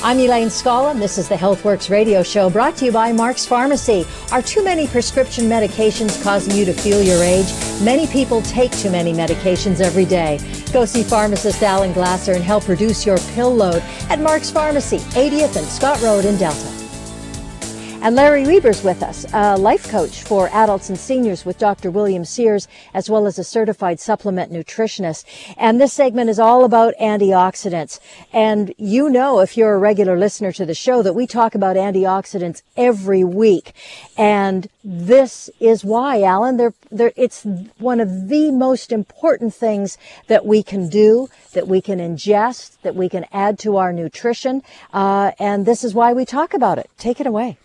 I'm Elaine Scala, and this is the Healthworx radio show brought to you by Mark's Pharmacy. Are too many prescription medications causing you to feel your age? Many people take too many medications every day. Go see pharmacist Alan Glasser and help reduce your pill load at Mark's Pharmacy, 80th and Scott Road in Delta. And Larry Reber's with us, a life coach for adults and seniors with Dr. William Sears, as well as a certified supplement nutritionist. And this segment is all about antioxidants. And you know, if you're a regular listener to the show, that we talk about antioxidants every week. And this is why, Alan, they're, they're, it's one of the most important things that we can do, that we can ingest, that we can add to our nutrition. Uh, and this is why we talk about it. Take it away.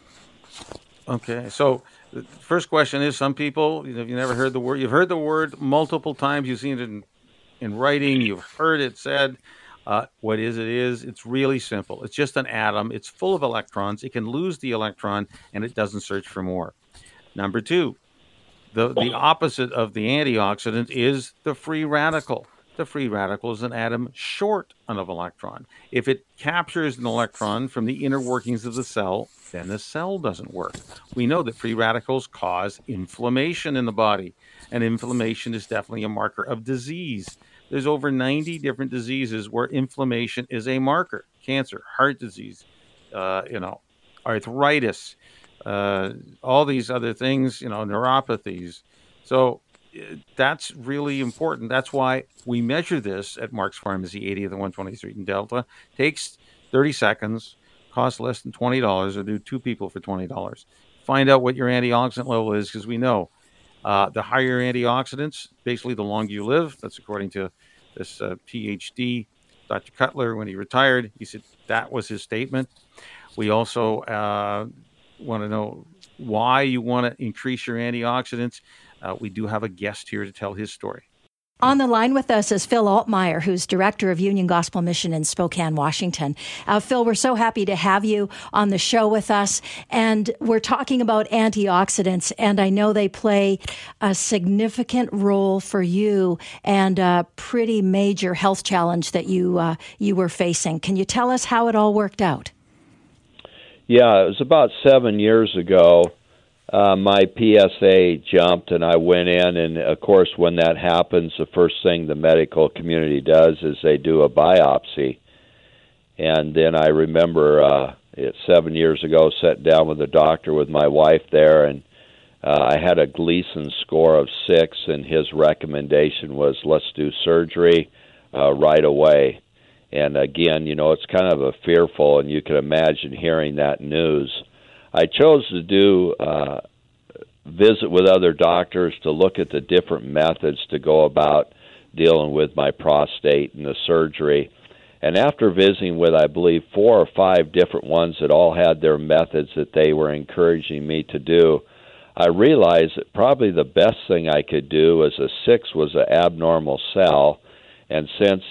Okay, so the first question is: Some people, you know, you never heard the word. You've heard the word multiple times. You've seen it in, in writing. You've heard it said. Uh, what is it is it's really simple. It's just an atom. It's full of electrons. It can lose the electron, and it doesn't search for more. Number two, the the opposite of the antioxidant is the free radical. The free radical is an atom short of an electron. If it captures an electron from the inner workings of the cell, then the cell doesn't work. We know that free radicals cause inflammation in the body, and inflammation is definitely a marker of disease. There's over 90 different diseases where inflammation is a marker cancer, heart disease, uh, you know, arthritis, uh, all these other things, you know, neuropathies. So uh, that's really important. That's why we measure this at Mark's Pharmacy, 80th and 120th Street in Delta. Takes 30 seconds cost less than twenty dollars, or do two people for twenty dollars. Find out what your antioxidant level is, because we know uh, the higher antioxidants, basically the longer you live. That's according to this uh, PhD, Dr. Cutler, when he retired. He said that was his statement. We also uh, want to know why you want to increase your antioxidants. Uh, we do have a guest here to tell his story. On the line with us is Phil Altmeyer, who's director of Union Gospel Mission in Spokane, Washington. Uh, Phil, we're so happy to have you on the show with us. And we're talking about antioxidants, and I know they play a significant role for you and a pretty major health challenge that you, uh, you were facing. Can you tell us how it all worked out? Yeah, it was about seven years ago uh, my PSA jumped, and I went in. And of course, when that happens, the first thing the medical community does is they do a biopsy. And then I remember uh, it, seven years ago, sat down with the doctor with my wife there, and uh, I had a Gleason score of six, and his recommendation was let's do surgery uh, right away. And again, you know, it's kind of a fearful, and you can imagine hearing that news I chose to do uh, visit with other doctors to look at the different methods to go about dealing with my prostate and the surgery. And after visiting with, I believe, four or five different ones that all had their methods that they were encouraging me to do, I realized that probably the best thing I could do as a six was an abnormal cell. And since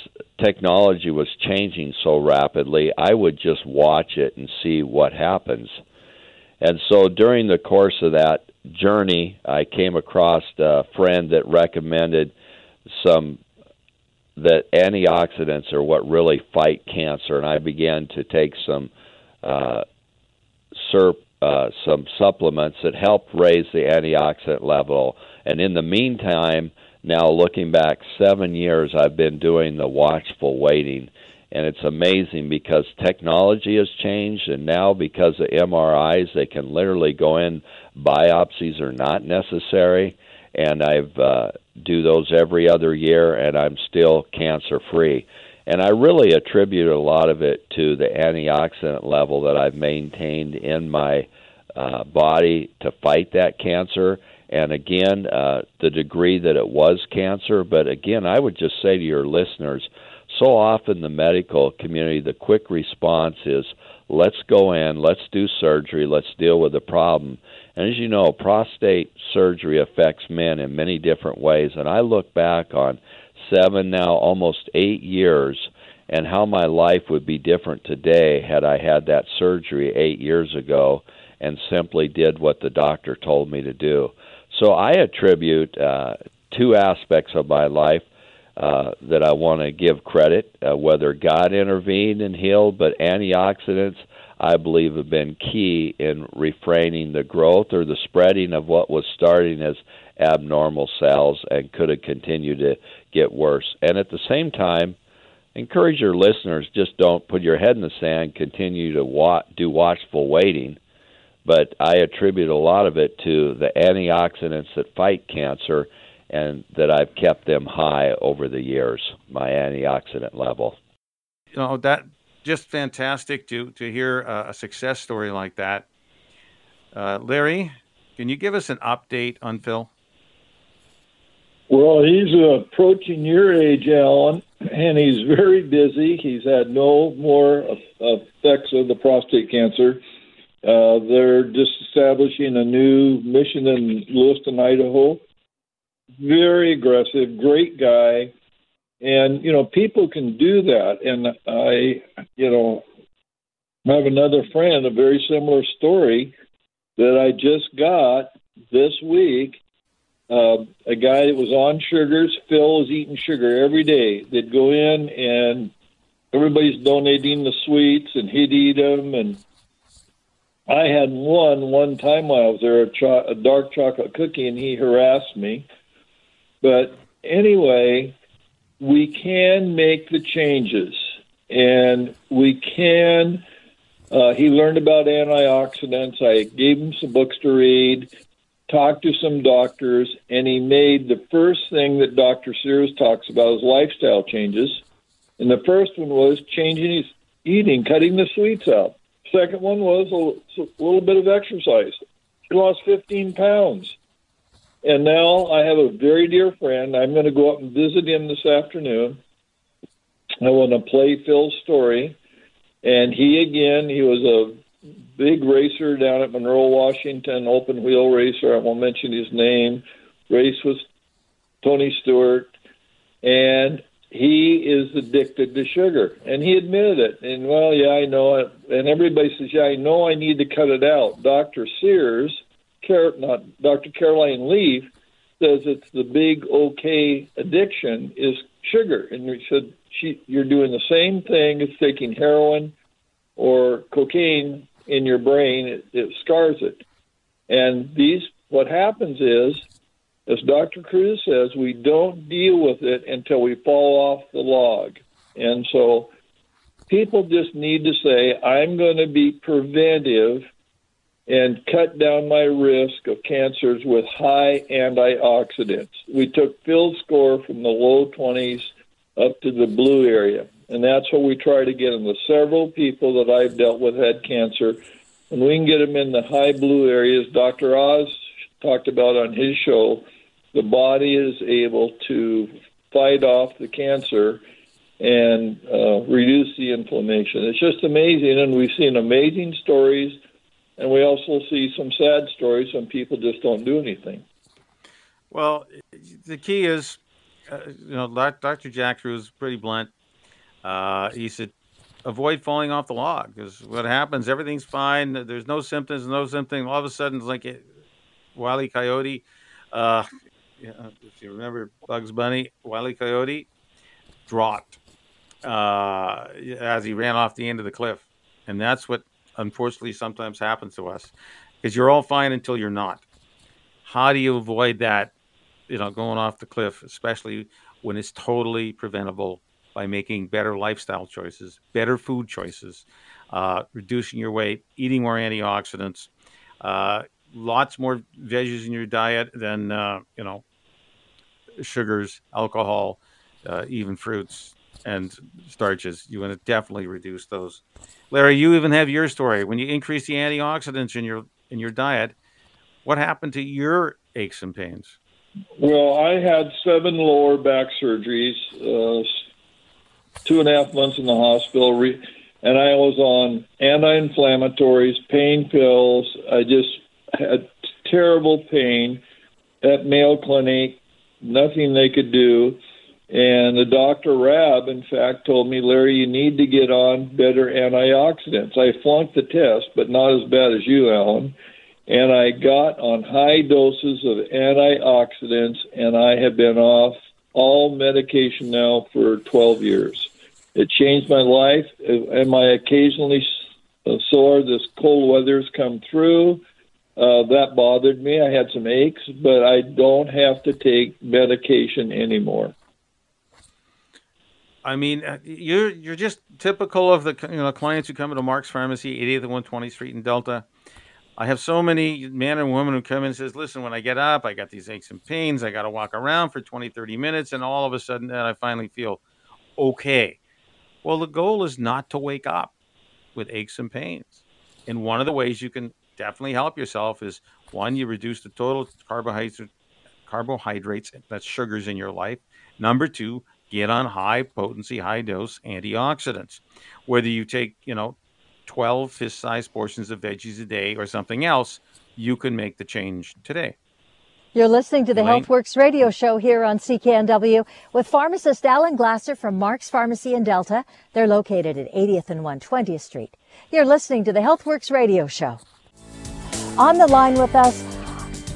technology was changing so rapidly, I would just watch it and see what happens. And so during the course of that journey, I came across a friend that recommended some that antioxidants are what really fight cancer, and I began to take some uh, SERP, uh, some supplements that help raise the antioxidant level. And in the meantime, now looking back seven years, I've been doing the watchful waiting and it's amazing because technology has changed and now because of MRIs they can literally go in biopsies are not necessary and I've uh, do those every other year and I'm still cancer free and I really attribute a lot of it to the antioxidant level that I've maintained in my uh, body to fight that cancer. And again uh, the degree that it was cancer. But again I would just say to your listeners so often the medical community, the quick response is, let's go in, let's do surgery, let's deal with the problem. And as you know, prostate surgery affects men in many different ways. And I look back on seven, now almost eight years, and how my life would be different today had I had that surgery eight years ago and simply did what the doctor told me to do. So I attribute uh, two aspects of my life uh, that I want to give credit, uh, whether God intervened and healed, but antioxidants, I believe, have been key in refraining the growth or the spreading of what was starting as abnormal cells and could have continued to get worse. And at the same time, encourage your listeners just don't put your head in the sand, continue to wa- do watchful waiting. But I attribute a lot of it to the antioxidants that fight cancer and that I've kept them high over the years, my antioxidant level. You know, that just fantastic to, to hear a, a success story like that. Uh, Larry, can you give us an update on Phil? Well, he's approaching your age, Alan, and he's very busy. He's had no more effects of the prostate cancer. Uh, they're just establishing a new mission in Lewiston, Idaho. Very aggressive, great guy. And, you know, people can do that. And I, you know, I have another friend, a very similar story that I just got this week. Uh, a guy that was on sugars, Phil was eating sugar every day. They'd go in and everybody's donating the sweets and he'd eat them and I had one one time while I was there, a, cho- a dark chocolate cookie, and he harassed me. But anyway, we can make the changes, and we can. Uh, he learned about antioxidants. I gave him some books to read, talked to some doctors, and he made the first thing that Dr. Sears talks about is lifestyle changes. And the first one was changing his eating, cutting the sweets out. Second one was a, a little bit of exercise. He lost 15 pounds. And now I have a very dear friend. I'm going to go up and visit him this afternoon. I want to play Phil's story. And he, again, he was a big racer down at Monroe, Washington, open wheel racer. I won't mention his name. Race with Tony Stewart. And he is addicted to sugar, and he admitted it. And well, yeah, I know it. And everybody says, yeah, I know I need to cut it out. Doctor Sears, Car- not Doctor Caroline Leaf, says it's the big okay addiction is sugar, and we said she, you're doing the same thing as taking heroin or cocaine in your brain. It, it scars it, and these what happens is as Dr. Cruz says, we don't deal with it until we fall off the log. And so people just need to say, I'm going to be preventive and cut down my risk of cancers with high antioxidants. We took Phil's score from the low 20s up to the blue area. And that's what we try to get in the several people that I've dealt with had cancer. And we can get them in the high blue areas. Dr. Oz talked about on his show, the body is able to fight off the cancer and uh, reduce the inflammation. It's just amazing, and we've seen amazing stories, and we also see some sad stories when people just don't do anything. Well, the key is, uh, you know, Dr. Jack was pretty blunt. Uh, he said, avoid falling off the log because what happens, everything's fine. There's no symptoms, no symptom. All of a sudden, it's like Wile E. Coyote. Uh, if you remember Bugs Bunny, Wile E. Coyote dropped uh, as he ran off the end of the cliff, and that's what unfortunately sometimes happens to us. Because you're all fine until you're not. How do you avoid that? You know, going off the cliff, especially when it's totally preventable by making better lifestyle choices, better food choices, uh, reducing your weight, eating more antioxidants, uh, lots more veggies in your diet than uh, you know sugars, alcohol, uh, even fruits and starches. You want to definitely reduce those. Larry, you even have your story. When you increase the antioxidants in your in your diet, what happened to your aches and pains? Well, I had seven lower back surgeries, uh, two and a half months in the hospital, re- and I was on anti-inflammatories, pain pills. I just had terrible pain at Mayo Clinic nothing they could do. And the Dr. Rab, in fact, told me, Larry, you need to get on better antioxidants. I flunked the test, but not as bad as you, Alan. And I got on high doses of antioxidants, and I have been off all medication now for 12 years. It changed my life. Am I occasionally sore? This cold weather's come through. Uh, that bothered me. I had some aches, but I don't have to take medication anymore. I mean, uh, you're you're just typical of the you know clients who come into Mark's Pharmacy, 80th and 120th Street in Delta. I have so many men and women who come in and says, "Listen, when I get up, I got these aches and pains. I got to walk around for 20, 30 minutes, and all of a sudden, then I finally feel okay." Well, the goal is not to wake up with aches and pains, and one of the ways you can definitely help yourself is one, you reduce the total carbohydrates, carbohydrates, that's sugars in your life. Number two, get on high potency, high dose antioxidants. Whether you take, you know, 12 fist sized portions of veggies a day or something else, you can make the change today. You're listening to the Elaine? Healthworx radio show here on CKNW with pharmacist Alan Glasser from Mark's Pharmacy in Delta. They're located at 80th and 120th Street. You're listening to the Healthworx radio show. On the line with us,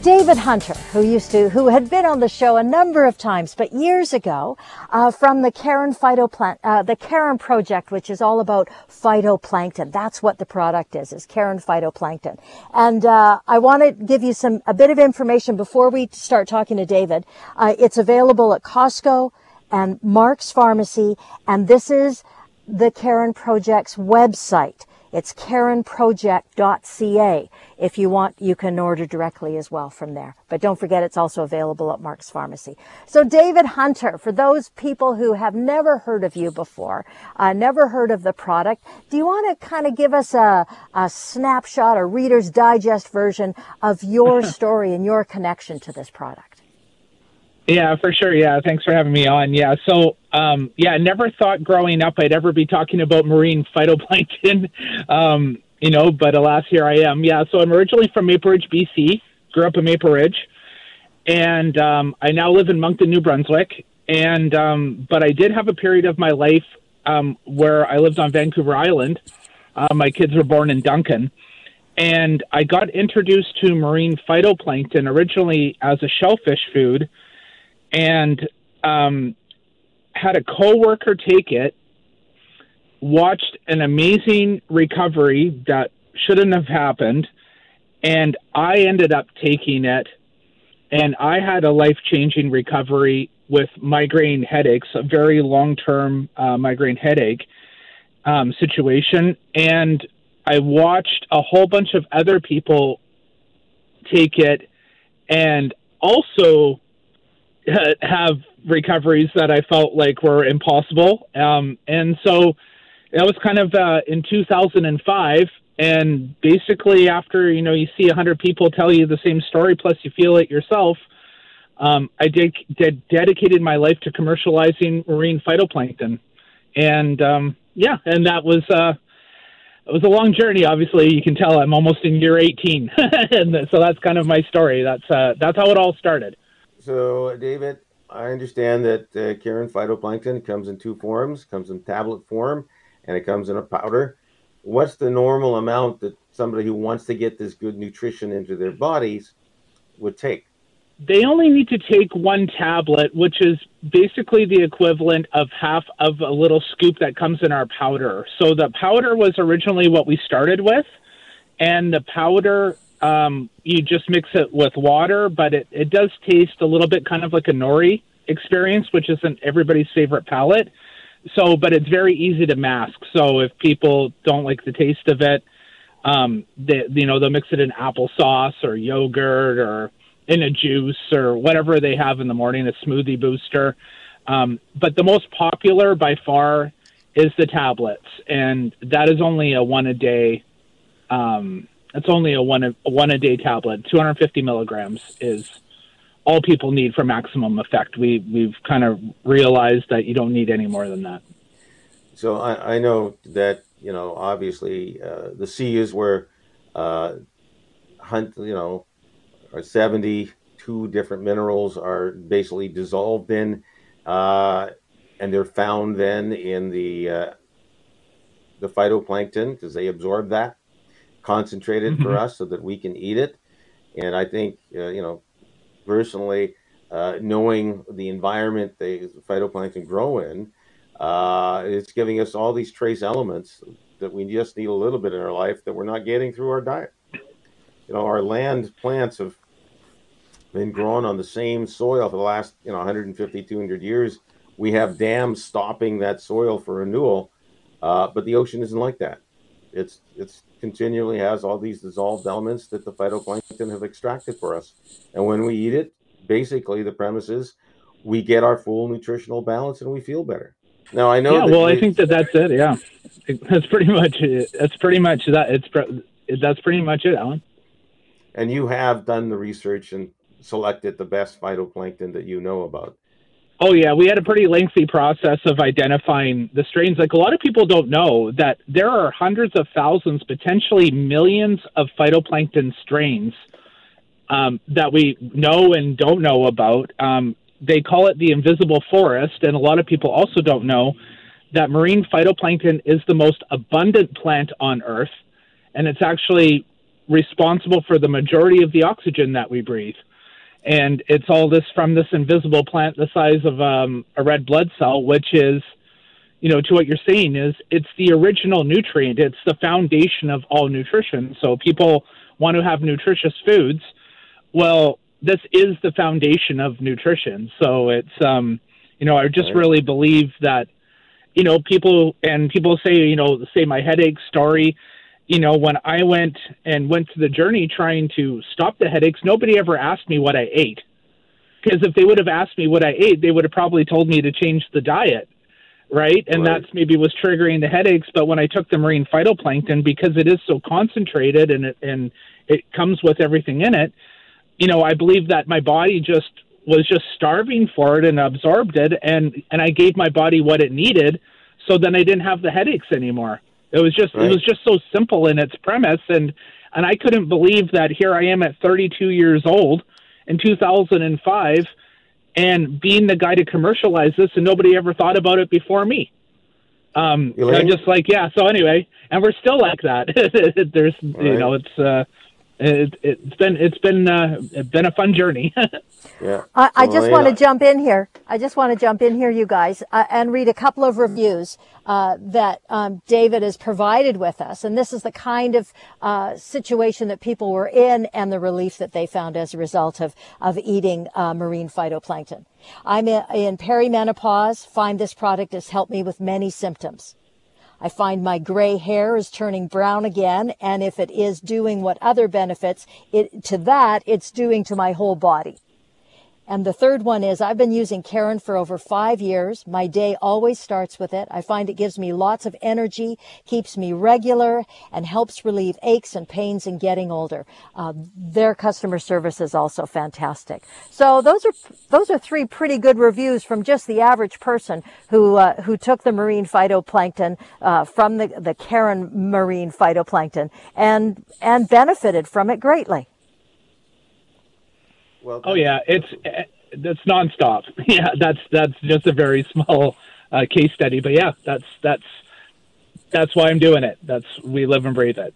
David Hunter, who used to, who had been on the show a number of times, but years ago, uh, from the Karen phytoplant, uh, the Karen project, which is all about phytoplankton. That's what the product is, is Karen phytoplankton. And uh, I want to give you some a bit of information before we start talking to David. Uh, it's available at Costco and Mark's Pharmacy, and this is the Karen Project's website. It's karenproject.ca. If you want, you can order directly as well from there. But don't forget, it's also available at Mark's Pharmacy. So David Hunter, for those people who have never heard of you before, uh, never heard of the product, do you want to kind of give us a, a snapshot, a Reader's Digest version of your story and your connection to this product? Yeah, for sure. Yeah, thanks for having me on. Yeah, so um, yeah, never thought growing up I'd ever be talking about marine phytoplankton. Um, you know, but alas, here I am. Yeah, so I'm originally from Maple Ridge, BC. Grew up in Maple Ridge, and um, I now live in Moncton, New Brunswick. And um, but I did have a period of my life um, where I lived on Vancouver Island. Uh, my kids were born in Duncan, and I got introduced to marine phytoplankton originally as a shellfish food and um, had a coworker take it, watched an amazing recovery that shouldn't have happened, and I ended up taking it, and I had a life changing recovery with migraine headaches, a very long term uh, migraine headache um, situation, and I watched a whole bunch of other people take it, and also have recoveries that I felt like were impossible. Um, and so that was kind of uh, in 2005. And basically, after you know you see hundred people tell you the same story, plus you feel it yourself, um, I did, did, dedicated my life to commercializing marine phytoplankton, and um, yeah, and that was uh, it was a long journey. Obviously, you can tell I'm almost in year 18, and so that's kind of my story. That's uh, that's how it all started. So, David, I understand that uh, Karen phytoplankton comes in two forms, comes in tablet form, and it comes in a powder. What's the normal amount that somebody who wants to get this good nutrition into their bodies would take? They only need to take one tablet, which is basically the equivalent of half of a little scoop that comes in our powder. So the powder was originally what we started with, and the powder um, you just mix it with water, but it, it does taste a little bit kind of like a nori experience, which isn't everybody's favorite palate. So, but it's very easy to mask. So if people don't like the taste of it, um, they, you know, they'll mix it in applesauce or yogurt or in a juice or whatever they have in the morning, a smoothie booster. Um, but the most popular by far is the tablets, and that is only a one a day um, it's only a one a, one a day tablet. 250 milligrams is all people need for maximum effect. We we've kind of realized that you don't need any more than that. So I, I know that you know obviously uh, the sea is where uh, hunt you know are 72 different minerals are basically dissolved in. uh, and they're found then in the uh, the phytoplankton because they absorb that, concentrated mm-hmm. for us so that we can eat it. And I think uh, you know, personally, uh, knowing the environment the phytoplankton grow in, uh, it's giving us all these trace elements that we just need a little bit in our life that we're not getting through our diet. You know, our land plants have been grown on the same soil for the last you know 150 200 years we have dams stopping that soil for renewal uh, but the ocean isn't like that it's it's continually has all these dissolved elements that the phytoplankton have extracted for us. And when we eat it basically the premise is we get our full nutritional balance and we feel better. Now i know yeah well i think that that's it yeah. That's pretty much it. That's pretty much that it's that's pretty much it alan. And you have done the research and selected the best phytoplankton that you know about? Oh yeah, we had a pretty lengthy process of identifying the strains. Like a lot of people don't know that there are hundreds of thousands, potentially millions of phytoplankton strains um, that we know and don't know about. Um, they call it the invisible forest, and a lot of people also don't know that marine phytoplankton is the most abundant plant on Earth, and it's actually responsible for the majority of the oxygen that we breathe and it's all this from this invisible plant the size of um, a red blood cell, which is, you know, to what you're saying is it's the original nutrient. It's the foundation of all nutrition. So people want to have nutritious foods. Well, this is the foundation of nutrition. So it's, um, you know, I just right. really believe that, you know, people and people say, you know, say my headache story you know, when I went and went to the journey trying to stop the headaches, nobody ever asked me what I ate. Because if they would have asked me what I ate, they would have probably told me to change the diet, right? And right. that's maybe was triggering the headaches. But when I took the marine phytoplankton, because it is so concentrated and it and it comes with everything in it, you know, I believe that my body just was just starving for it and absorbed it, and and I gave my body what it needed, so then I didn't have the headaches anymore. It was just right. it was just so simple in its premise, and and I couldn't believe that here I am at 32 years old in 2005, and being the guy to commercialize this, and nobody ever thought about it before me. Um, I'm just like yeah. So anyway, and we're still like that. There's right. you know it's. Uh, it, has been it's been uh, it's been a fun journey. yeah. I, I just want to jump in here. I just want to jump in here, you guys, uh, and read a couple of reviews uh, that um, David has provided with us, and this is the kind of uh, situation that people were in, and the relief that they found as a result of of eating uh, marine phytoplankton. I'm in, in perimenopause. Find this product has helped me with many symptoms. I find my gray hair is turning brown again. And if it is doing what other benefits it, to that, it's doing to my whole body. And the third one is I've been using Karen for over five years. My day always starts with it. I find it gives me lots of energy, keeps me regular, and helps relieve aches and pains in getting older. Uh, their customer service is also fantastic. So those are those are three pretty good reviews from just the average person who uh, who took the marine phytoplankton uh, from the the Karen marine phytoplankton and and benefited from it greatly. Well, oh yeah, it's that's nonstop. Yeah, that's that's just a very small uh, case study, but yeah, that's that's that's why I'm doing it. That's we live and breathe it.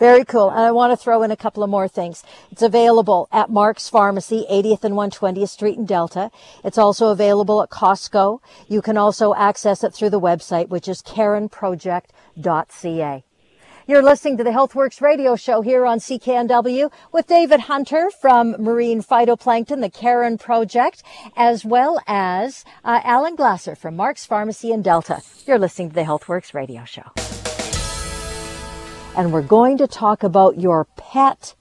Very cool. And I want to throw in a couple of more things. It's available at Mark's Pharmacy, 80th and 120th Street in Delta. It's also available at Costco. You can also access it through the website, which is karenproject.ca. You're listening to the Healthworx radio show here on CKNW with David Hunter from Marine Phytoplankton, the Karen Project, as well as uh, Alan Glasser from Mark's Pharmacy in Delta. You're listening to the Healthworx radio show. And we're going to talk about your pet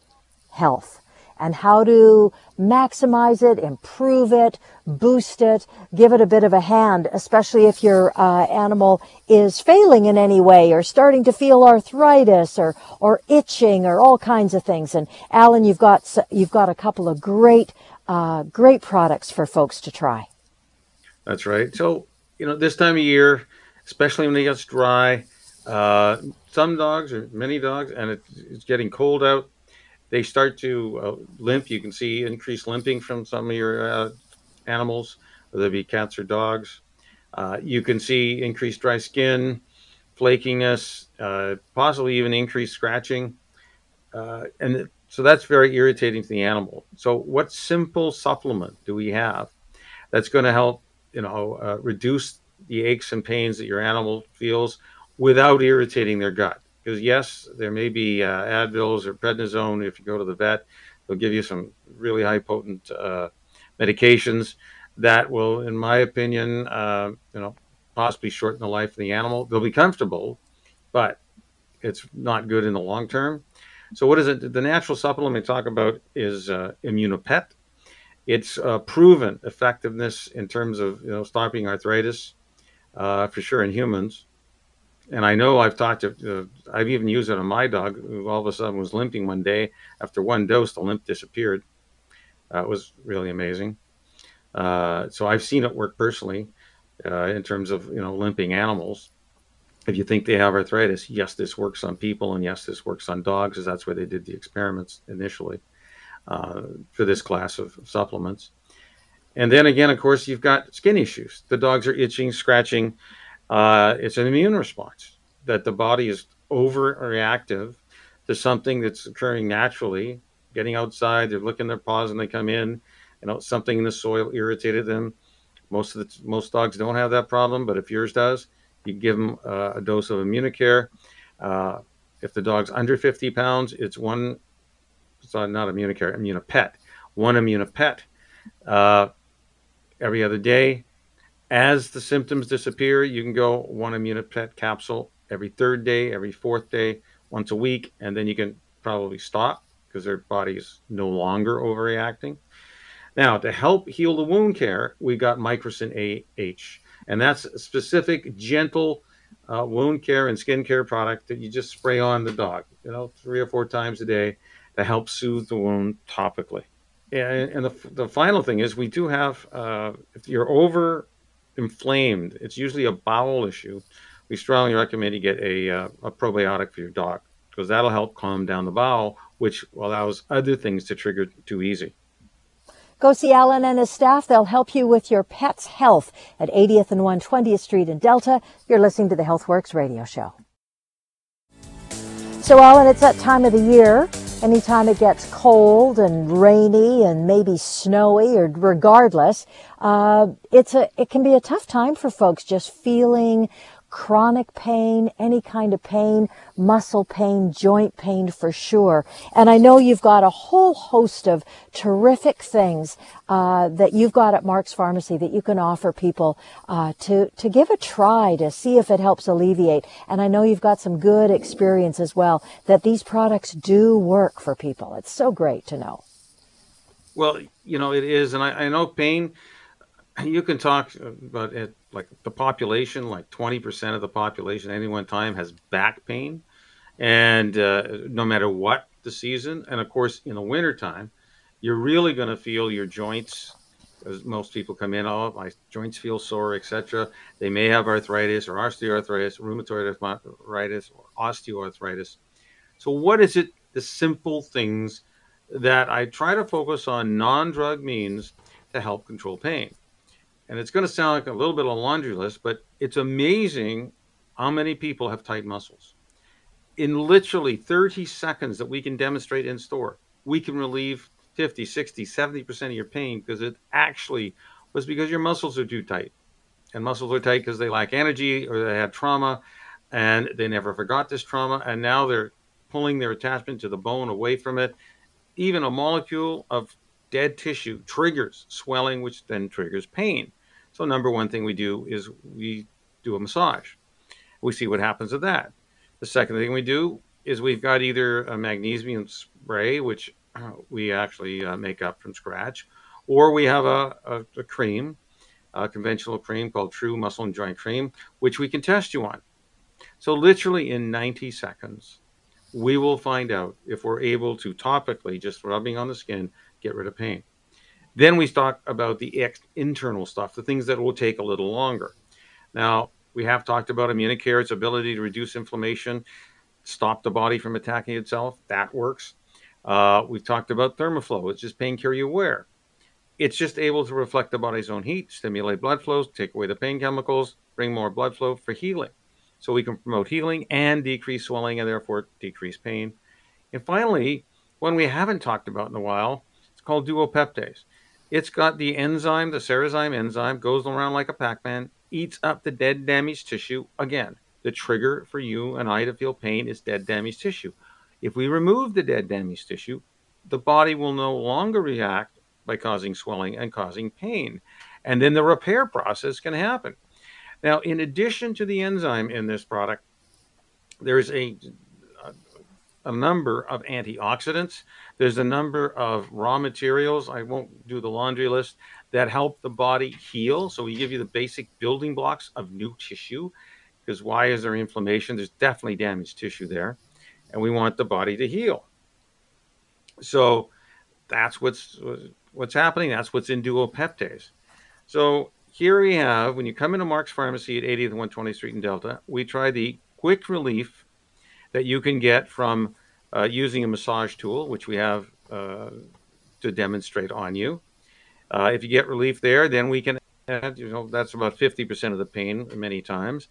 health and how to maximize it, improve it, boost it, give it a bit of a hand, especially if your uh, animal is failing in any way or starting to feel arthritis or, or itching or all kinds of things. And Alan, you've got, you've got a couple of great, uh, great products for folks to try. That's right. So, you know, this time of year, especially when it gets dry, uh, some dogs or many dogs, and it, it's getting cold out, they start to uh, limp. You can see increased limping from some of your uh, animals. whether it be cats or dogs. Uh, you can see increased dry skin, flakiness, uh, possibly even increased scratching. Uh, and so that's very irritating to the animal. So, what simple supplement do we have that's going to help, you know, uh, reduce the aches and pains that your animal feels without irritating their gut? Because yes, there may be uh, Advils or prednisone if you go to the vet. They'll give you some really high potent uh, medications that will, in my opinion, uh, you know, possibly shorten the life of the animal. They'll be comfortable, but it's not good in the long term. So, what is it? The natural supplement we talk about is uh, Immunopet. It's uh, proven effectiveness in terms of you know stopping arthritis, uh, for sure in humans. And I know I've talked to, uh, I've even used it on my dog, who all of a sudden was limping one day. After one dose, the limp disappeared. Uh, it was really amazing. Uh, so I've seen it work personally uh, in terms of you know limping animals. If you think they have arthritis, yes, this works on people, and yes, this works on dogs, as that's where they did the experiments initially uh, for this class of supplements. And then again, of course, you've got skin issues. The dogs are itching, scratching. Uh, it's an immune response that the body is overreactive to something that's occurring naturally. Getting outside, they're licking their paws and they come in you know something in the soil irritated them. Most of the most dogs don't have that problem, but if yours does, you give them uh, a dose of Immunicare. Uh, if the dog's under 50 pounds, it's one. It's not Immunicare, Immunopet. One Immunopet uh, every other day. As the symptoms disappear, you can go one Immunopet capsule every third day, every fourth day, once a week, and then you can probably stop because their body is no longer overreacting. Now, to help heal the wound care, we got Microcyn AH, and that's a specific, gentle uh, wound care and skin care product that you just spray on the dog, you know, three or four times a day to help soothe the wound topically. And, and the, the final thing is, we do have, uh, if you're over inflamed, it's usually a bowel issue. We strongly recommend you get a, uh, a probiotic for your dog because that'll help calm down the bowel, which allows other things to trigger too easy. Go see Alan and his staff. They'll help you with your pet's health at 80th and 120th Street in Delta. You're listening to the Healthworx radio show. So, Alan, it's that time of the year. Anytime it gets cold and rainy and maybe snowy, or regardless, uh, it's a it can be a tough time for folks just feeling chronic pain, any kind of pain, muscle pain, joint pain for sure. And I know you've got a whole host of terrific things uh, that you've got at Mark's Pharmacy that you can offer people uh, to to give a try to see if it helps alleviate. And I know you've got some good experience as well that these products do work for people. It's so great to know. Well, you know it is, and I, I know pain you can talk about it like the population, like 20% of the population at any one time has back pain. And uh, no matter what the season, and of course, in the wintertime, you're really going to feel your joints. As most people come in, oh, my joints feel sore, etc. They may have arthritis or osteoarthritis, rheumatoid arthritis, or osteoarthritis. So, what is it? The simple things that I try to focus on non drug means to help control pain and it's going to sound like a little bit of a laundry list, but it's amazing how many people have tight muscles. In literally 30 seconds that we can demonstrate in store, we can relieve 50, 60, 70% of your pain because it actually was because your muscles are too tight. And muscles are tight because they lack energy or they had trauma and they never forgot this trauma. And now they're pulling their attachment to the bone away from it. Even a molecule of dead tissue triggers swelling, which then triggers pain. So, number one thing we do is we do a massage. We see what happens with that. The second thing we do is we've got either a magnesium spray, which we actually uh, make up from scratch, or we have a, a, a cream, a conventional cream called True Muscle and Joint Cream, which we can test you on. So, literally in 90 seconds, we will find out if we're able to topically, just rubbing on the skin, get rid of pain. Then we talk about the ex- internal stuff, the things that will take a little longer. Now, we have talked about Immunicare, its ability to reduce inflammation, stop the body from attacking itself. That works. Uh, we've talked about Thermoflow, it's just pain cure you wear. it's just able to reflect the body's own heat, stimulate blood flows, take away the pain chemicals, bring more blood flow for healing. So we can promote healing and decrease swelling and therefore decrease pain. And finally, one we haven't talked about in a while, it's called duopeptase. It's got the enzyme, the serozyme enzyme, goes around like a Pac-Man, eats up the dead damaged tissue. Again, the trigger for you and I to feel pain is dead damaged tissue. If we remove the dead damaged tissue, the body will no longer react by causing swelling and causing pain. And then the repair process can happen. Now, in addition to the enzyme in this product, there's a, a number of antioxidants. There's a number of raw materials. I won't do the laundry list that help the body heal. So we give you the basic building blocks of new tissue. Because why is there inflammation? There's definitely damaged tissue there, and we want the body to heal. So that's what's what's happening. That's what's in duopeptase. So here we have, when you come into Mark's Pharmacy at 80th and 120th Street in Delta, we try the quick relief that you can get from uh, using a massage tool, which we have uh, to demonstrate on you. Uh, if you get relief there, then we can add, you know, that's about 50% of the pain many times.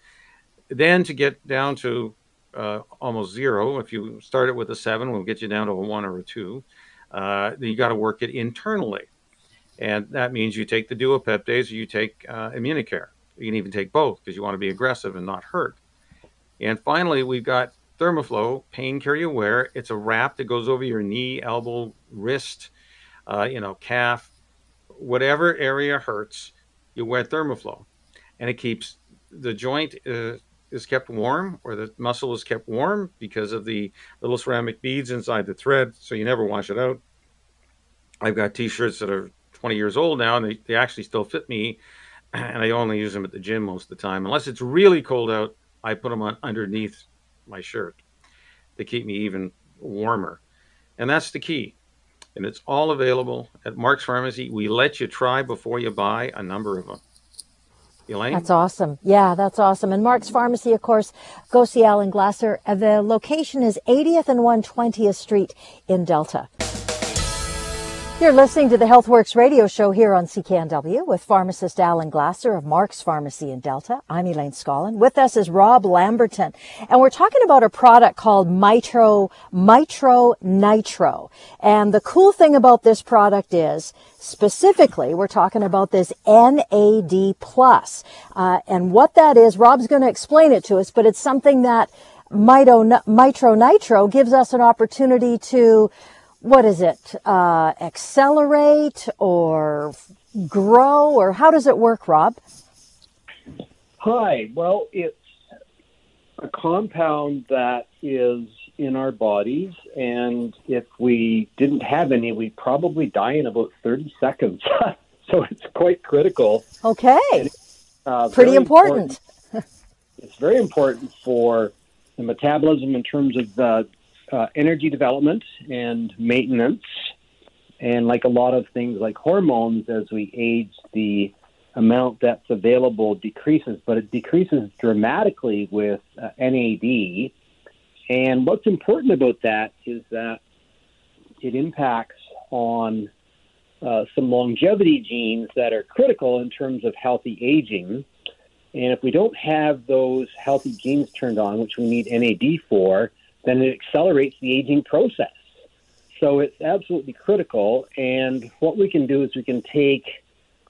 Then to get down to uh, almost zero, if you start it with a seven, we'll get you down to a one or a two. Uh, you got to work it internally. And that means you take the duopeptase or you take uh, Immunicare. You can even take both because you want to be aggressive and not hurt. And finally, we've got Thermoflow Pain Carry Aware. It's a wrap that goes over your knee, elbow, wrist, uh, you know, calf, whatever area hurts. You wear Thermoflow, and it keeps the joint uh, is kept warm or the muscle is kept warm because of the little ceramic beads inside the thread, so you never wash it out. I've got T-shirts that are 20 years old now, and they, they actually still fit me. And I only use them at the gym most of the time. Unless it's really cold out, I put them on underneath my shirt. to keep me even warmer. And that's the key. And it's all available at Mark's Pharmacy. We let you try before you buy a number of them. Elaine? That's awesome. Yeah, that's awesome. And Mark's Pharmacy, of course, go see Alan Glasser. Uh, the location is 80th and 120th Street in Delta. You're listening to the Healthworx radio show here on CKNW with pharmacist Alan Glasser of Mark's Pharmacy in Delta. I'm Elaine Scollin. With us is Rob Lamberton, and we're talking about a product called Mitro, Mitro Nitro. And the cool thing about this product is, specifically, we're talking about this NAD plus, uh, and what that is. Rob's going to explain it to us, but it's something that Mitro, Mitro Nitro gives us an opportunity to what is it, uh, accelerate or grow, or how does it work, Rob? Hi. Well, it's a compound that is in our bodies, and if we didn't have any, we'd probably die in about 30 seconds. so it's quite critical. Okay. Uh, Pretty important. important. it's very important for the metabolism in terms of uh, uh, energy development and maintenance. And like a lot of things like hormones, as we age, the amount that's available decreases, but it decreases dramatically with uh, NAD. And what's important about that is that it impacts on uh, some longevity genes that are critical in terms of healthy aging. And if we don't have those healthy genes turned on, which we need NAD for, then it accelerates the aging process. So it's absolutely critical. And what we can do is we can take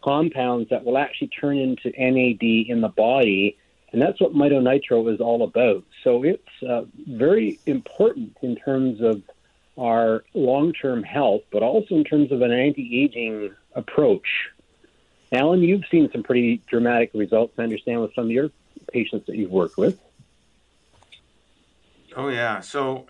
compounds that will actually turn into NAD in the body, and that's what mitonitro is all about. So it's uh, very important in terms of our long-term health, but also in terms of an anti-aging approach. Alan, you've seen some pretty dramatic results, I understand, with some of your patients that you've worked with. Oh yeah. So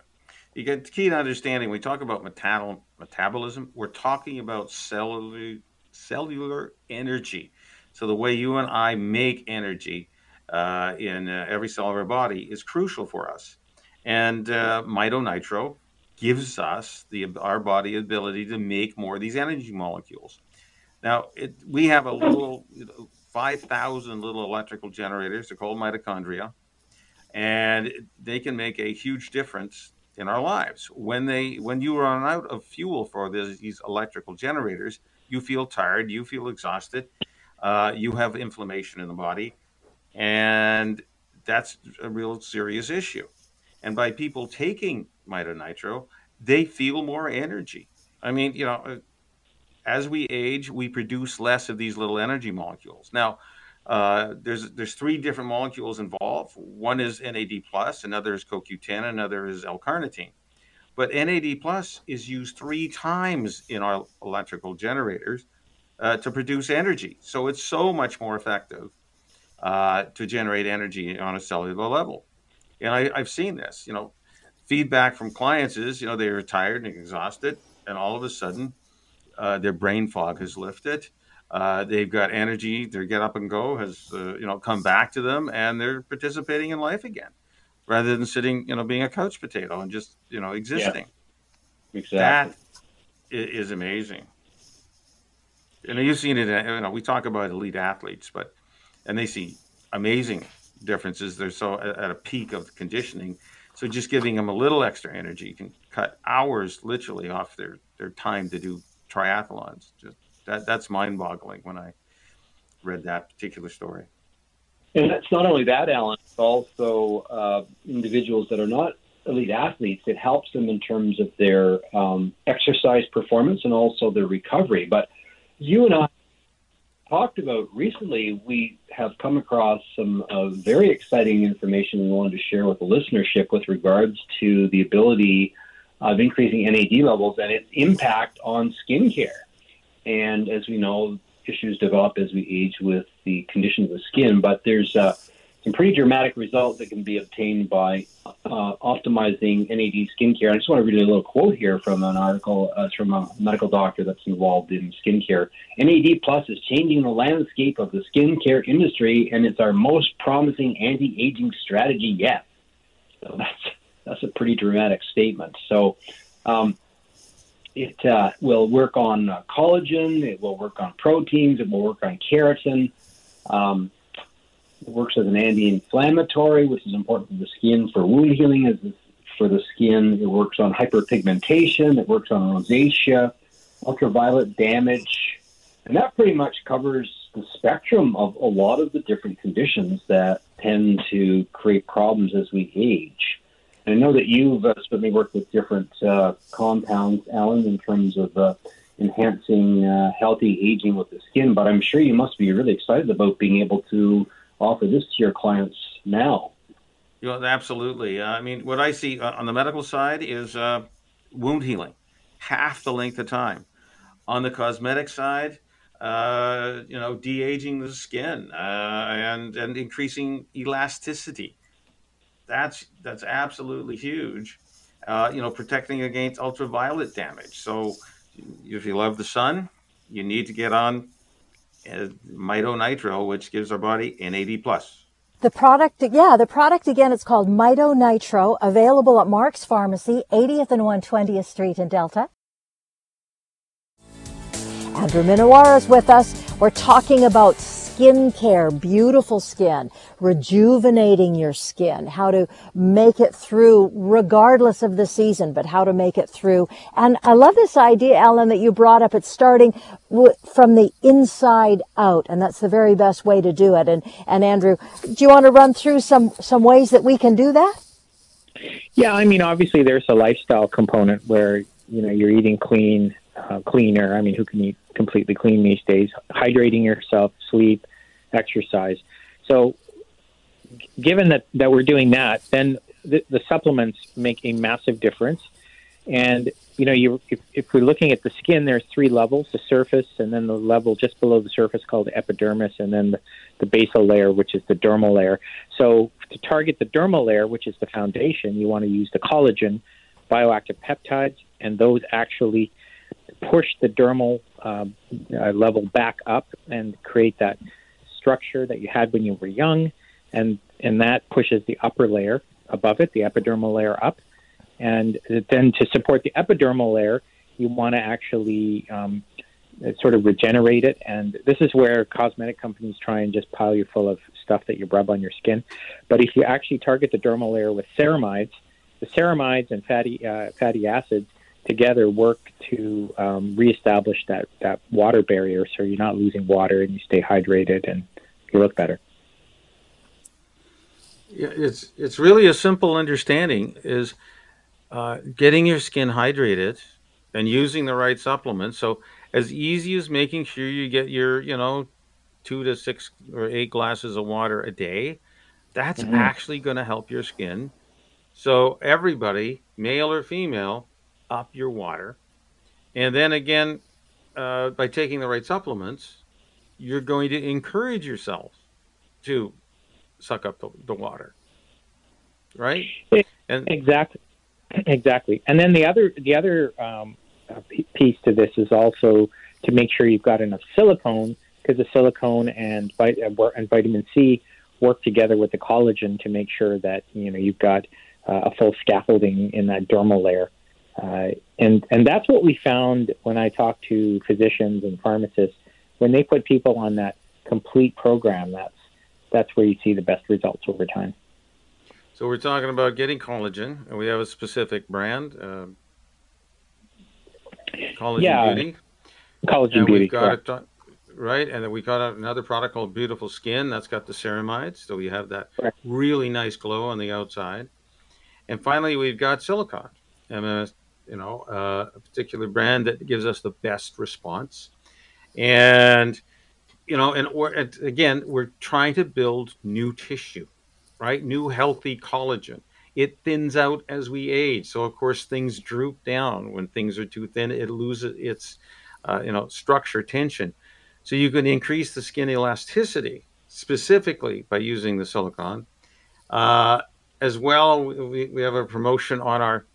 you get key to understanding. We talk about metal, metabolism. We're talking about cellular cellular energy. So the way you and I make energy uh, in uh, every cell of our body is crucial for us. And uh, mitonitro gives us the our body ability to make more of these energy molecules. Now it, we have a little you know, five thousand little electrical generators. They're called mitochondria and they can make a huge difference in our lives. When they when you run out of fuel for this, these electrical generators, you feel tired, you feel exhausted, uh, you have inflammation in the body, and that's a real serious issue. And by people taking mitonitro, they feel more energy. I mean, you know, uh, as we age, we produce less of these little energy molecules. Now, uh, there's there's three different molecules involved. One is NAD plus, another is CoQ10, another is L-carnitine. But NAD plus is used three times in our electrical generators uh, to produce energy. So it's so much more effective uh, to generate energy on a cellular level. And I, I've seen this. You know, feedback from clients is, you know, they're tired and exhausted, and all of a sudden, uh, their brain fog has lifted uh, they've got energy. Their get up and go has uh, you know come back to them, and they're participating in life again, rather than sitting you know being a couch potato and just you know existing. Yeah, exactly. That is amazing. And you've seen it. You know, we talk about elite athletes, but and they see amazing differences. They're so at a peak of conditioning. So just giving them a little extra energy can cut hours literally off their their time to do triathlons. Just that that's mind boggling when I read that particular story. And it's not only that, Alan. It's also uh, individuals that are not elite athletes. It helps them in terms of their um, exercise performance and also their recovery. But you and I talked about recently, we have come across some uh, very exciting information we wanted to share with the listenership with regards to the ability of increasing NAD levels and its impact on skincare. And as we know, issues develop as we age with the condition of the skin. But there's uh, some pretty dramatic results that can be obtained by uh, optimizing NAD skincare. I just want to read a little quote here from an article uh, from a medical doctor that's involved in skincare. NAD Plus is changing the landscape of the skincare industry, and it's our most promising anti-aging strategy yet. So that's that's a pretty dramatic statement. So. Um, it uh, will work on uh, collagen. It will work on proteins. It will work on keratin. Um, it works as an anti-inflammatory, which is important for the skin for wound healing. As for the skin, it works on hyperpigmentation. It works on rosacea, ultraviolet damage, and that pretty much covers the spectrum of a lot of the different conditions that tend to create problems as we age. I know that you've uh, certainly worked with different uh, compounds, Alan, in terms of uh, enhancing uh, healthy aging with the skin, but I'm sure you must be really excited about being able to offer this to your clients now. Yeah, absolutely. Uh, I mean, what I see uh, on the medical side is wound healing, half the length of time. On the cosmetic side, you know, de-aging the skin and and increasing elasticity that's that's absolutely huge. Uh, you know, protecting against ultraviolet damage. So, if you love the sun, you need to get on uh, Mito Nitro, which gives our body NAD plus. The product, yeah, the product again, it's called Mito Nitro, available at Mark's Pharmacy, 80th and 120th Street in Delta. Andrew Minowar is with us. We're talking about skin care, beautiful skin, rejuvenating your skin, how to make it through regardless of the season, but how to make it through. And I love this idea, Ellen, that you brought up. It's starting from the inside out, and that's the very best way to do it. And, and Andrew, do you want to run through some, some ways that we can do that? Yeah, I mean, obviously there's a lifestyle component where, you know, you're eating clean, uh, cleaner. I mean, who can eat completely clean these days? Hydrating yourself, sleep, exercise. So, given that, that we're doing that, then the, the supplements make a massive difference. And you know, you if, if we're looking at the skin, there's three levels: the surface, and then the level just below the surface called epidermis, and then the, the basal layer, which is the dermal layer. So, to target the dermal layer, which is the foundation, you want to use the collagen, bioactive peptides, and those actually push the dermal uh, level back up and create that structure that you had when you were young, and and that pushes the upper layer above it, the epidermal layer up, and then to support the epidermal layer, you want to actually um, sort of regenerate it. And this is where cosmetic companies try and just pile you full of stuff that you rub on your skin. But if you actually target the dermal layer with ceramides, the ceramides and fatty uh, fatty acids together work to um, reestablish that, that water barrier so you're not losing water and you stay hydrated and you look better. Yeah, it's it's really a simple understanding is uh, getting your skin hydrated and using the right supplements. So as easy as making sure you get your you know two to six or eight glasses of water a day, that's mm-hmm. actually going to help your skin. So everybody, male or female, up your water, and then again, uh, by taking the right supplements, you're going to encourage yourself to suck up the, the water, right? And exactly, exactly. And then the other the other um, piece to this is also to make sure you've got enough silicone because the silicone and and vitamin C work together with the collagen to make sure that you know you've got uh, a full scaffolding in that dermal layer. Uh, and and that's what we found when I talked to physicians and pharmacists when they put people on that complete program. That's that's where you see the best results over time. So we're talking about getting collagen, and we have a specific brand, uh, Collagen yeah, Beauty. Collagen and Beauty. We've got it, right, and then we got another product called Beautiful Skin. That's got the ceramides, so we have that really nice glow on the outside. And finally, we've got silicone, you know, uh, a particular brand that gives us the best response. And you know, and, or, again, we're trying to build new tissue, right? New healthy collagen. It thins out as we age, so of course things droop down. When things are too thin, it loses its, uh, you know, structure tension. So you can increase the skin elasticity specifically by using the silicone. Uh, as well, we, we have a promotion on our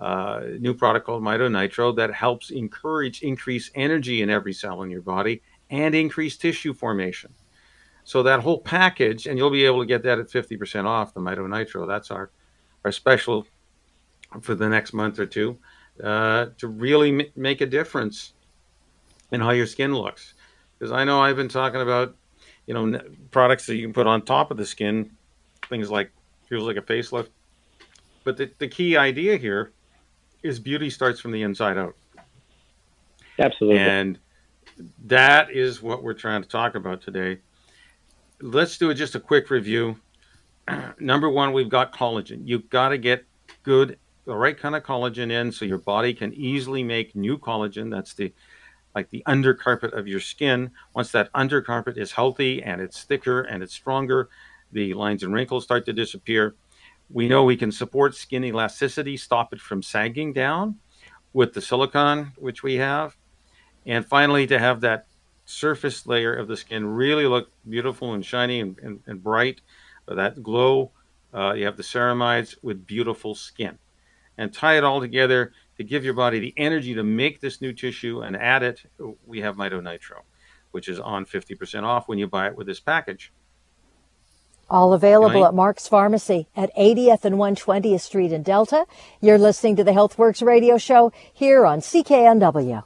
uh, new product called Mito Nitro that helps encourage increase energy in every cell in your body and increase tissue formation. So that whole package, and you'll be able to get that at 50% off the Mito Nitro. That's our, our special for the next month or two uh, to really m- make a difference in how your skin looks. Because I know I've been talking about, you know, n- products that you can put on top of the skin, things like feels like a facelift. But the, the key idea here is beauty starts from the inside out. Absolutely. And that is what we're trying to talk about today. Let's do just a quick review. Number one, we've got collagen. You've got to get good, the right kind of collagen in so your body can easily make new collagen. That's the like the undercarpet of your skin. Once that undercarpet is healthy and it's thicker and it's stronger, the lines and wrinkles start to disappear. We know we can support skin elasticity, stop it from sagging down with the silicone, which we have. And finally, to have that surface layer of the skin really look beautiful and shiny and, and, and bright, that glow. Uh, you have the ceramides with beautiful skin. And tie it all together to give your body the energy to make this new tissue and add it. We have Mito Nitro, which is on 50% off when you buy it with this package. All available at Mark's Pharmacy at 80th and 120th Street in Delta. You're listening to the Healthworx radio show here on CKNW.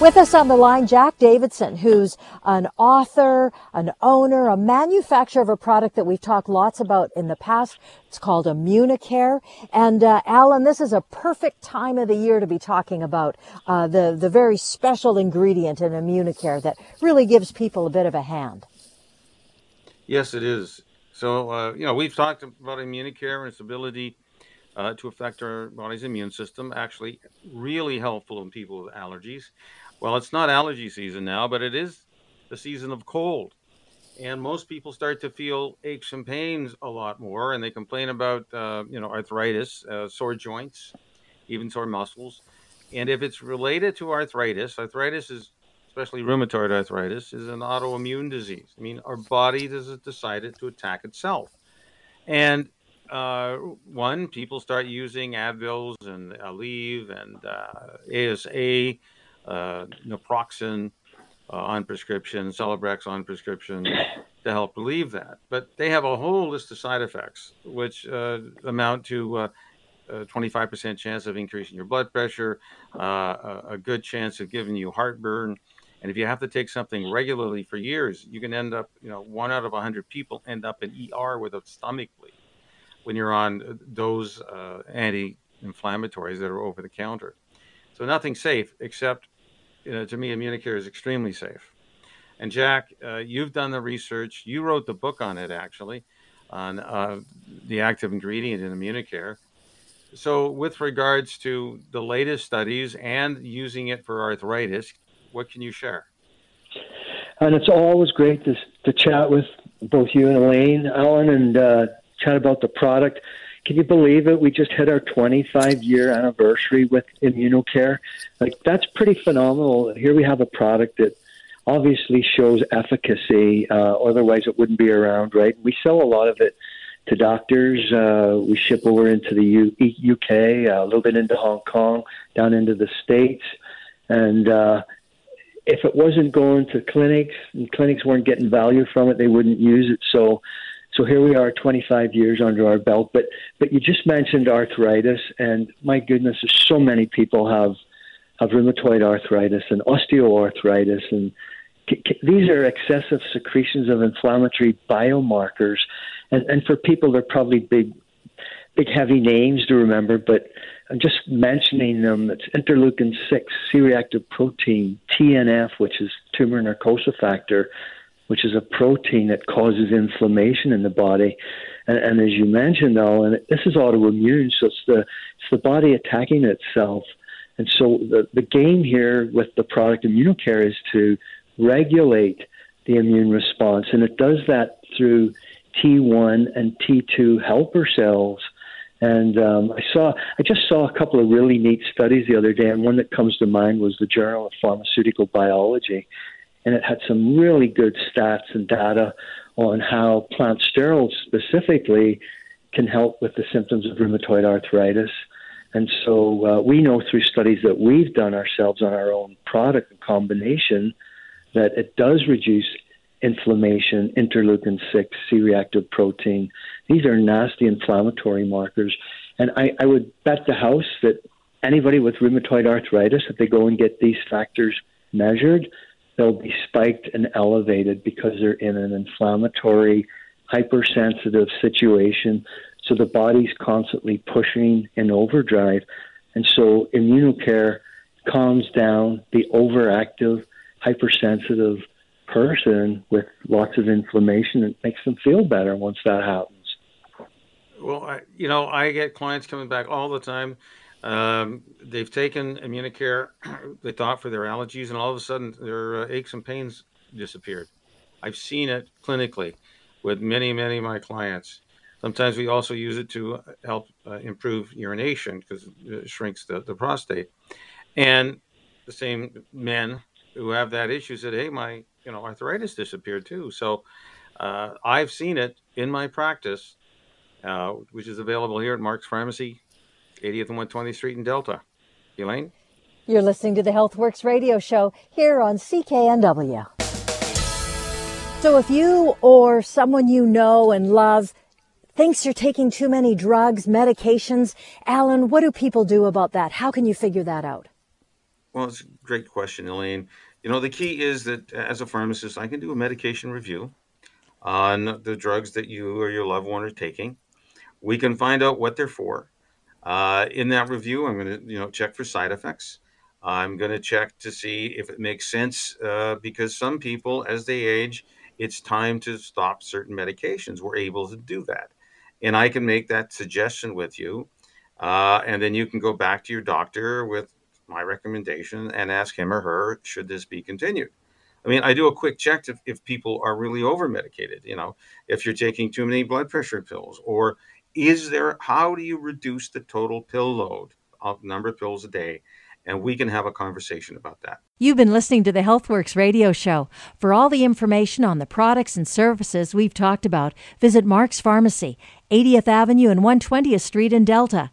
With us on the line, Jack Davidson, who's an author, an owner, a manufacturer of a product that we've talked lots about in the past. It's called Immunicare. And uh, Alan, this is a perfect time of the year to be talking about uh, the the very special ingredient in Immunicare that really gives people a bit of a hand. Yes, it is. So, uh, you know, we've talked about Immunicare and its ability uh, to affect our body's immune system. Actually, really helpful in people with allergies. Well, it's not allergy season now, but it is the season of cold. And most people start to feel aches and pains a lot more, and they complain about, uh, you know, arthritis, uh, sore joints, even sore muscles. And if it's related to arthritis, arthritis is especially rheumatoid arthritis, is an autoimmune disease. I mean, our body has decided to attack itself. And uh, one, people start using Advils and Aleve and uh, ASA, uh, naproxen uh, on prescription, Celebrex on prescription to help relieve that. But they have a whole list of side effects, which uh, amount to uh, a 25% chance of increasing your blood pressure, a good chance of giving you heartburn, and if you have to take something regularly for years, you can end up, you know, one out of 100 people end up in ER with a stomach bleed when you're on those uh, anti inflammatories that are over the counter. So nothing safe except, you know, to me, Immunicare is extremely safe. And Jack, uh, you've done the research. You wrote the book on it, actually, on uh, the active ingredient in Immunicare. So, with regards to the latest studies and using it for arthritis, what can you share? And it's always great to, to chat with both you and Elaine, Alan, and uh, chat about the product. Can you believe it? We just hit our 25 year anniversary with Immunicare. Like, that's pretty phenomenal. Here we have a product that obviously shows efficacy, uh, otherwise, it wouldn't be around, right? We sell a lot of it to doctors. Uh, we ship over into the U- UK, uh, a little bit into Hong Kong, down into the States. And uh, if it wasn't going to clinics and clinics weren't getting value from it, they wouldn't use it. So so here we are, 25 years under our belt. But but you just mentioned arthritis, and my goodness, so many people have have rheumatoid arthritis and osteoarthritis, and c- c- these are excessive secretions of inflammatory biomarkers. And and for people, they're probably big big heavy names to remember, but I'm just mentioning them. It's interleukin six, C-reactive protein, TNF, which is tumor necrosis factor which is a protein that causes inflammation in the body. And, and as you mentioned, though, and this is autoimmune, so it's the it's the body attacking itself. And so the the game here with the product Immunicare is to regulate the immune response, and it does that through T1 and T2 helper cells. And um, I saw, I just saw a couple of really neat studies the other day, and one that comes to mind was the Journal of Pharmaceutical Biology, and it had some really good stats and data on how plant sterols specifically can help with the symptoms of rheumatoid arthritis. And so uh, we know through studies that we've done ourselves on our own product combination that it does reduce inflammation, interleukin 6, C reactive protein. These are nasty inflammatory markers. And I, I would bet the house that anybody with rheumatoid arthritis, if they go and get these factors measured, they'll be spiked and elevated because they're in an inflammatory, hypersensitive situation. So the body's constantly pushing in overdrive. And so Immunicare calms down the overactive, hypersensitive person with lots of inflammation and makes them feel better once that happens. Well, I, you know, I get clients coming back all the time um, they've taken Immunicare, they thought for their allergies, and all of a sudden their uh, aches and pains disappeared. I've seen it clinically with many, many of my clients. Sometimes we also use it to help uh, improve urination because it shrinks the, the prostate. And the same men who have that issue said, "Hey, my you know arthritis disappeared too." So uh, I've seen it in my practice, uh, which is available here at Mark's Pharmacy 80th and 120th Street in Delta. Elaine? You're listening to the Healthworx radio show here on CKNW. So if you or someone you know and love thinks you're taking too many drugs, medications, Alan, what do people do about that? How can you figure that out? Well, it's a great question, Elaine. You know, the key is that as a pharmacist, I can do a medication review on the drugs that you or your loved one are taking. We can find out what they're for. Uh, in that review, I'm going to you know check for side effects. I'm going to check to see if it makes sense uh, because some people, as they age, it's time to stop certain medications. We're able to do that, and I can make that suggestion with you, uh, and then you can go back to your doctor with my recommendation and ask him or her should this be continued. I mean, I do a quick check if, if people are really over medicated. You know, if you're taking too many blood pressure pills or is there how do you reduce the total pill load of number of pills a day and we can have a conversation about that. You've been listening to the Healthworx radio show. For all the information on the products and services we've talked about, visit Mark's Pharmacy, 80th Avenue and 120th Street in Delta.